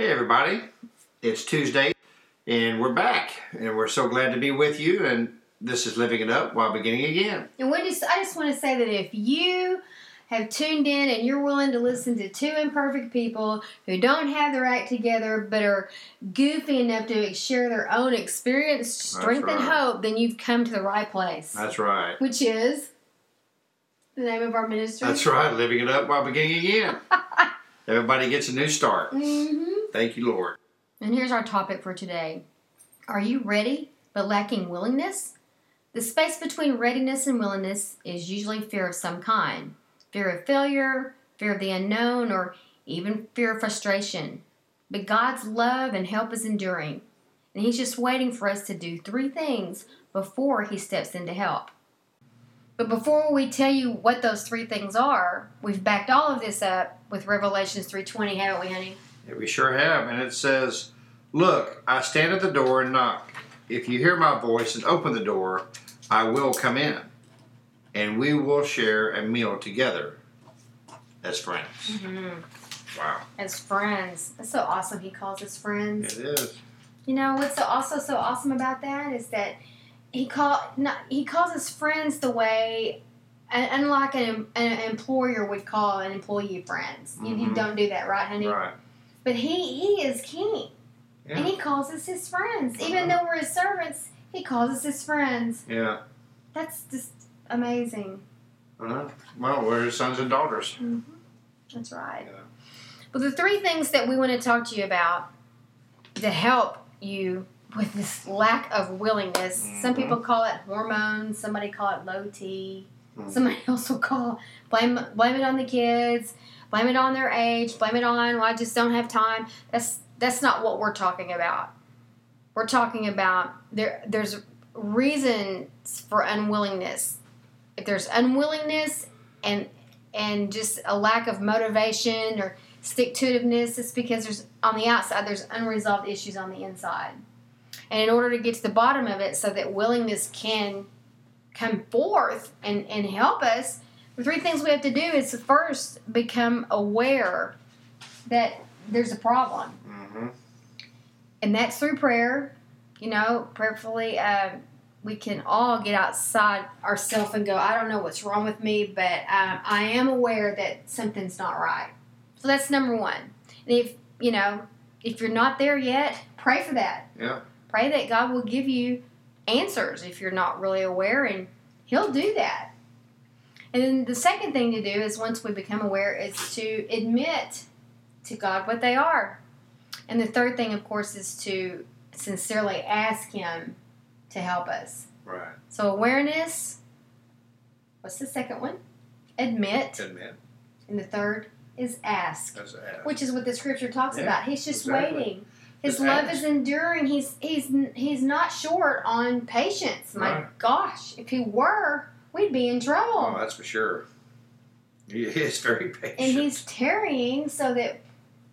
Hey, everybody. It's Tuesday, and we're back, and we're so glad to be with you. And this is Living It Up while beginning again. And we just, I just want to say that if you have tuned in and you're willing to listen to two imperfect people who don't have their act together but are goofy enough to share their own experience, strength, and hope, then you've come to the right place. That's right. which is the name of our ministry. That's right. Living It Up while beginning again. Everybody gets a new start. hmm Thank you, Lord. And here's our topic for today Are you ready but lacking willingness? The space between readiness and willingness is usually fear of some kind fear of failure, fear of the unknown, or even fear of frustration. But God's love and help is enduring, and He's just waiting for us to do three things before He steps in to help. But before we tell you what those three things are, we've backed all of this up with Revelations 3:20, haven't we, honey? We sure have. And it says, Look, I stand at the door and knock. If you hear my voice and open the door, I will come in, and we will share a meal together as friends. Mm-hmm. Wow. As friends. That's so awesome. He calls us friends. It is. You know what's so also so awesome about that is that he call not, he calls us friends the way un- unlike an, an employer would call an employee friends. You, you Mhm. don't do that, right, honey? Right. But he he is king, and he calls us his friends. Even Uh-huh. though we're his servants, he calls us his friends. Yeah. That's just amazing. Uh-huh. Well, we're his sons and daughters. Mhm. That's right. Yeah. Well, the three things that we want to talk to you about to help you with this lack of willingness. Some Mhm. people call it hormones. Somebody call it low T. Mhm. Somebody else will call blame blame it on the kids. Blame it on their age. Blame it on well, I just don't have time. That's that's not what we're talking about. We're talking about there. There's reasons for unwillingness. If there's unwillingness and and just a lack of motivation or stick to itiveness, it's because there's on the outside there's unresolved issues on the inside. And in order to get to the bottom of it so that willingness can come forth and, and help us, the three things we have to do is first become aware that there's a problem. Mm-hmm. And that's through prayer. You know, prayerfully, uh, we can all get outside ourselves and go, I don't know what's wrong with me, but um, I am aware that something's not right. So that's number one. And if, you know, if you're not there yet, pray for that. Yeah. Pray that God will give you answers if you're not really aware, and He'll do that. And then the second thing to do is once we become aware is to admit to God what they are. And the third thing, of course, is to sincerely ask Him to help us. Right. So, awareness. What's the second one? Admit. Admit. And the third is ask, That's an which is what the scripture talks Yeah, about. He's just exactly. waiting. His Just love ask. is enduring. He's he's he's not short on patience. My Right. gosh, if he were, we'd be in Oh, trouble. that's for sure. He is very patient. and he's tarrying so that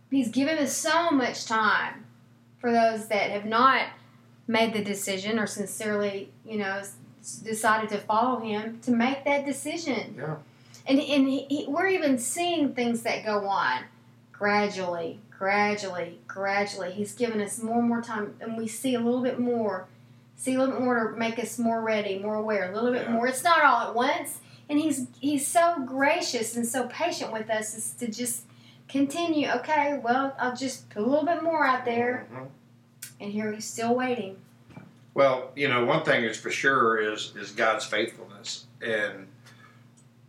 he's given us so much time for those that have not made the decision or sincerely, you know, decided to follow him to make that decision. Yeah. And and he, he, we're even seeing things that go on gradually, gradually, gradually. He's given us more and more time, and we see a little bit more, see a little bit more to make us more ready, more aware, a little bit Yeah. more. It's not all at once, and he's he's so gracious and so patient with us is to just continue. Okay, well, I'll just put a little bit more out there, Mhm. and here he's still waiting. Well, you know, one thing is for sure is is God's faithfulness, and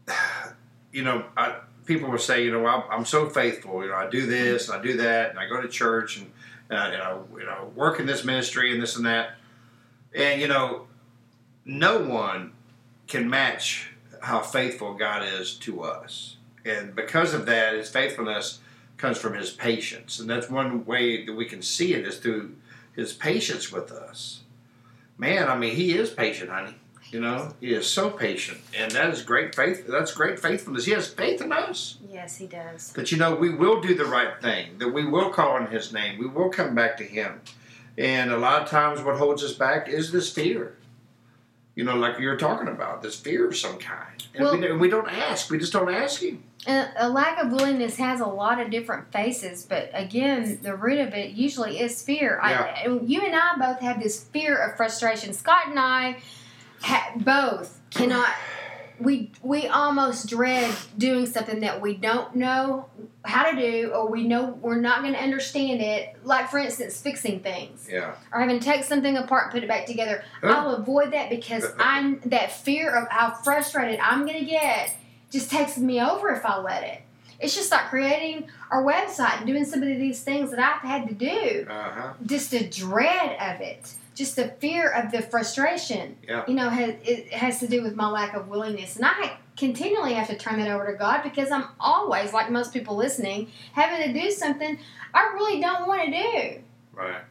you know, I, people will say, you know, I'm, I'm so faithful. You know, I do this and I do that, and I go to church and uh, you know, you know, work in this ministry and this and that, and you know, no one can match how faithful God is to us, and because of that, His faithfulness, comes from his patience. And that's one way that we can see it is through his patience with us. Man, I mean, he is patient, honey. You know, he is so patient, and that is great faith. That's great faithfulness. He has faith in us. Yes, he does. But you know we will do the right thing. That we will call on His name. We will come back to Him. And a lot of times, what holds us back is this fear. You know, like you're talking about, this fear of some kind. And Well- we, we don't ask. We just don't ask Him. A, a lack of willingness has a lot of different faces, but again, the root of it usually is fear. Yeah. I, you and I both have this fear of frustration. Scott and I ha- both cannot. We we almost dread doing something that we don't know how to do, or we know we're not going to understand it. Like for instance, fixing things Yeah. or having to take something apart and put it back together. I'll avoid that because I'm that fear of how frustrated I'm gonna get just takes me over if I let it. It's just like creating our website and doing some of these things that I've had to do. Uh huh. Just the dread of it, just the fear of the frustration. Yeah. You know, has, it has to do with my lack of willingness, and I continually have to turn that over to God because I'm always, like most people listening, having to do something I really don't want to do. Right.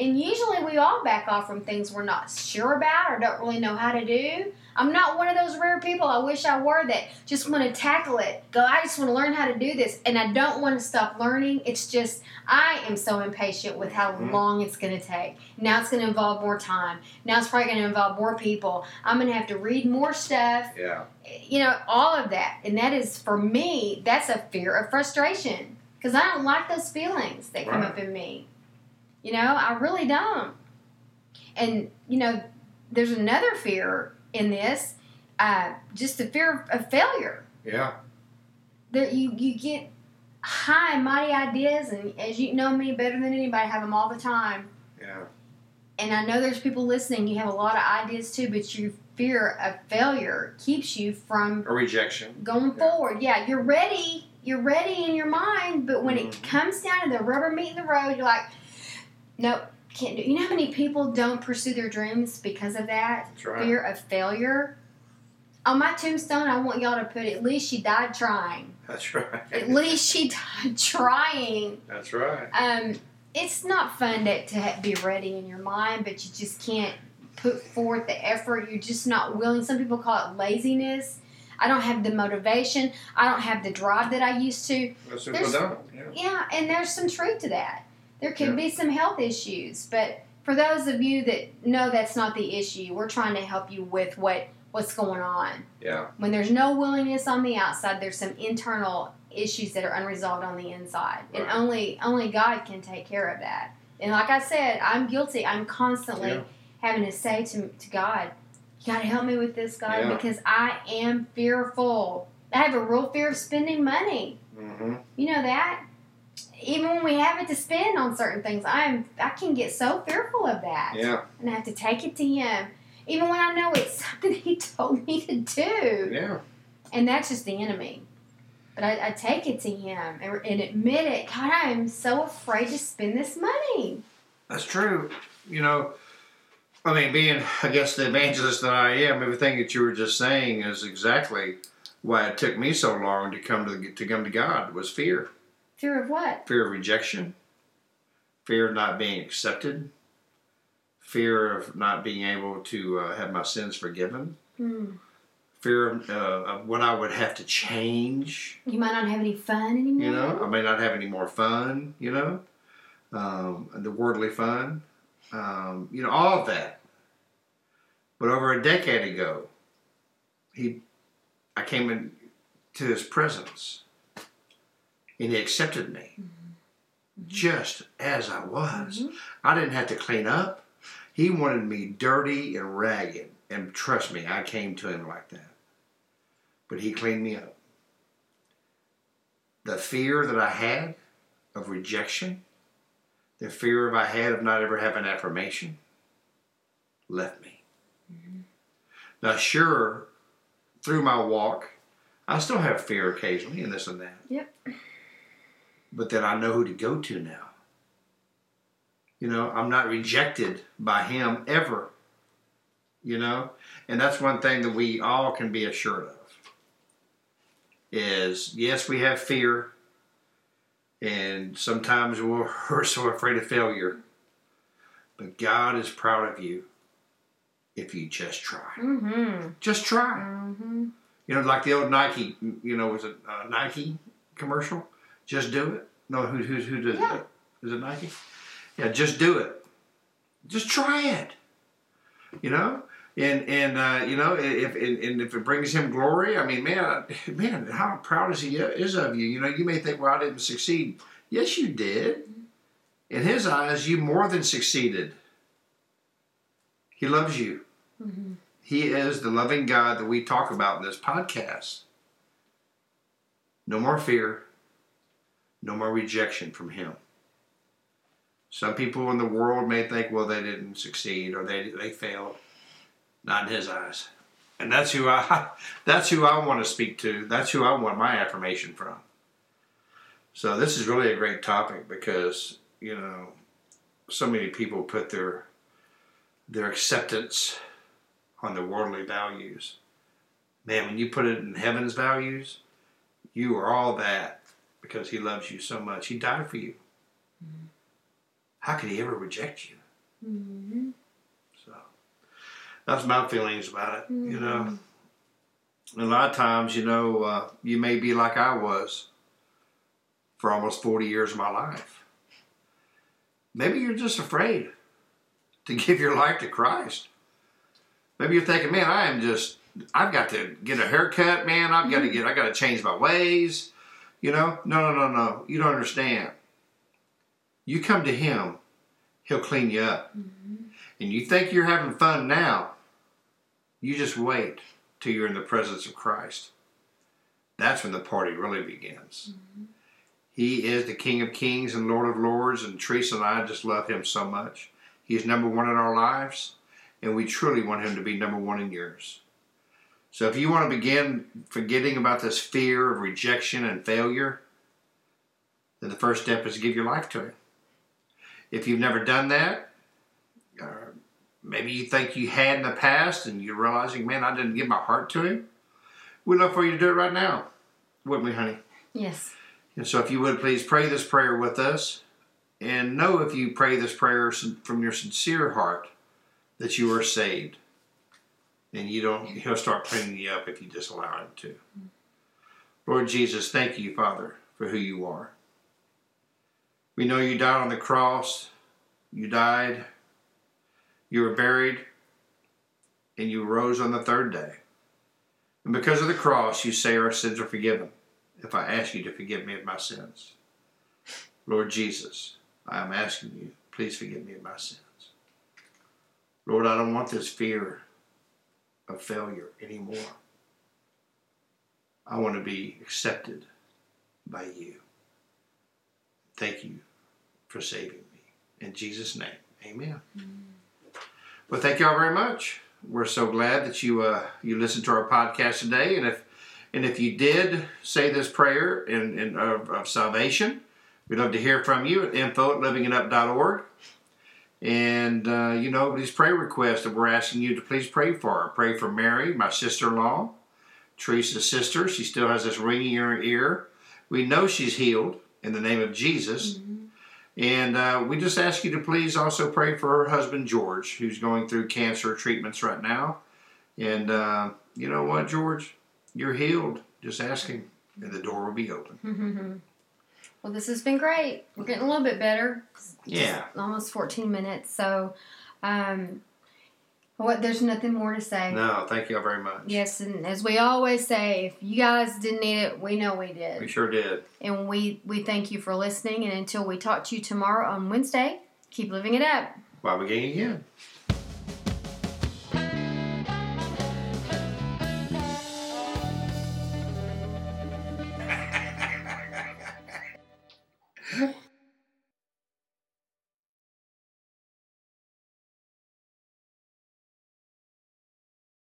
And usually we all back off from things we're not sure about or don't really know how to do. I'm not one of those rare people. I wish I were that just want to tackle it. Go, I just want to learn how to do this. And I don't want to stop learning. It's just, I am so impatient with how Mhm. long it's going to take. Now it's going to involve more time. Now it's probably going to involve more people. I'm going to have to read more stuff. Yeah. You know, all of that. And that is, for me, that's a fear of frustration. Because I don't like those feelings that come up in me. You know, I really don't. And, you know, there's another fear in this uh, just the fear of, of failure. Yeah. That you, you get high and mighty ideas, and as you know me better than anybody, I have them all the time. Yeah. And I know there's people listening, you have a lot of ideas too, but your fear of failure keeps you from A rejection. going Yeah. forward. Yeah, you're ready. You're ready in your mind, but when it Mhm. comes down to the rubber meeting the road, you're like, nope, can't do. You know how many people don't pursue their dreams because of that right. fear of failure? On my tombstone, I want y'all to put at least she died trying. That's right. At least she died trying. That's right. Um, it's not fun to, to be ready in your mind, but you just can't put forth the effort. You're just not willing. Some people call it laziness. I don't have the motivation. I don't have the drive that I used to. There's- people don't. Yeah. Yeah, and there's some truth to that. There could Yeah. be some health issues, but for those of you that know that's not the issue, we're trying to help you with what what's going on. Yeah. When there's no willingness on the outside, there's some internal issues that are unresolved on the inside, and only only God can take care of that. And like I said, I'm guilty. I'm constantly Yeah. having to say to, to God, "You got to help me with this, God, Yeah. because I am fearful. I have a real fear of spending money. Mm-hmm. You know that." Even when we have it to spend on certain things, I'm I can get so fearful of that Yeah. and I have to take it to him, even when I know it's something he told me to do. Yeah. And that's just the enemy. But I, I take it to him and, and admit it. God, I am so afraid to spend this money. That's true. You know, I mean, being, I guess, the evangelist that I am, everything that you were just saying is exactly why it took me so long to come to to come to God was fear, Fear of what? fear of rejection, fear of not being accepted, fear of not being able to uh, have my sins forgiven, Hmm. fear of, uh, of what I would have to change. You might not have any fun anymore. You know, I may not have any more fun. You know, um, the worldly fun. Um, you know, all of that. But over a decade ago, he, I came into his presence, and he accepted me, mm-hmm. Mm-hmm. just as I was. Mhm. I didn't have to clean up. He wanted me dirty and ragged, and trust me, I came to him like that. But he cleaned me up the fear that I had of rejection, the fear of I had of not ever having affirmation, left me. Mm-hmm. Now, sure, through my walk, I still have fear occasionally and this and that. Yep. But then I know who to go to now. You know, I'm not rejected by him ever. You know, and that's one thing that we all can be assured of is yes, we have fear, And sometimes we're, so afraid of failure. But God is proud of you if you just try. Mm-hmm. Just try. Mm-hmm. You know, like the old Nike, you know, was it a Nike commercial? Just do it. No, who who who does Yeah. it? Is it Nike? Yeah, just do it. Just try it. You know, and and uh, you know if and, and if it brings him glory, I mean, man, man, how proud is he is of you? You know, you may think, well, I didn't succeed. Yes, you did. In his eyes, you more than succeeded. He loves you. Mm-hmm. He is the loving God that we talk about in this podcast. No more fear, no more rejection from Him. Some people in the world may think, well, they didn't succeed or they, they failed. Not in His eyes. And that's who I that's who I want to speak to. That's who I want my affirmation from. So this is really a great topic because, you know, so many people put their their acceptance on the worldly values. Man, when you put it in heaven's values, you are all that because He loves you so much. He died for you. How could He ever reject you? Mm-hmm. So that's my feelings about it. You know, Mm-hmm. a lot of times, you know, uh, you may be like I was for almost 40 years of my life. Maybe you're just afraid to give your life to Christ. Maybe you're thinking, man, I am just, I've got to get a haircut, man. I've got to get, I got to change my ways. You know, no, no, no, no. You don't understand. You come to Him, He'll clean you up. Mm-hmm. And you think you're having fun now, you just wait till you're in the presence of Christ. That's when the party really begins. Mm-hmm. He is the King of Kings and Lord of Lords, and Teresa and I just love him so much. He is number one in our lives, and we truly want him to be number one in yours. So if you want to begin forgetting about this fear of rejection and failure, then the first step is to give your life to him. If you've never done that, uh, maybe you think you had in the past and you're realizing, man, I didn't give my heart to him. We'd love for you to do it right now, wouldn't we, honey? Yes. And so, if you would please pray this prayer with us, and know if you pray this prayer from your sincere heart that you are saved, and you don't, He'll start cleaning you up if you just allow Him to. Lord Jesus, thank you, Father, for who you are. We know you died on the cross, you died, you were buried, and you rose on the third day. And because of the cross, you say our sins are forgiven if I ask you to forgive me of my sins. Lord Jesus, I am asking you, please forgive me of my sins. Lord, I don't want this fear of failure anymore. I want to be accepted by you. Thank you for saving me. In Jesus' name, amen. Well, thank you all very much. We're so glad that you uh, you listened to our podcast today, and if and if you did say this prayer in, in of, of salvation, we'd love to hear from you at info at livingitup.org. And uh, you know these prayer requests that we're asking you to please pray for. Pray for Mary, my sister-in-law, Teresa's sister. She still has this ringing in her ear. We know she's healed in the name of Jesus. And uh, we just ask you to please also pray for her husband, George, who's going through cancer treatments right now. And uh, you know what, George? You're healed. Just ask him, and the door will be open. well, this has been great. We're getting a little bit better. Yeah. Almost 14 minutes. So, um, what? There's nothing more to say. No, thank you all very much. Yes, and as we always say, if you guys didn't need it, we know we did. We sure did. And we, we thank you for listening. And until we talk to you tomorrow on Wednesday, keep living it up. While we again.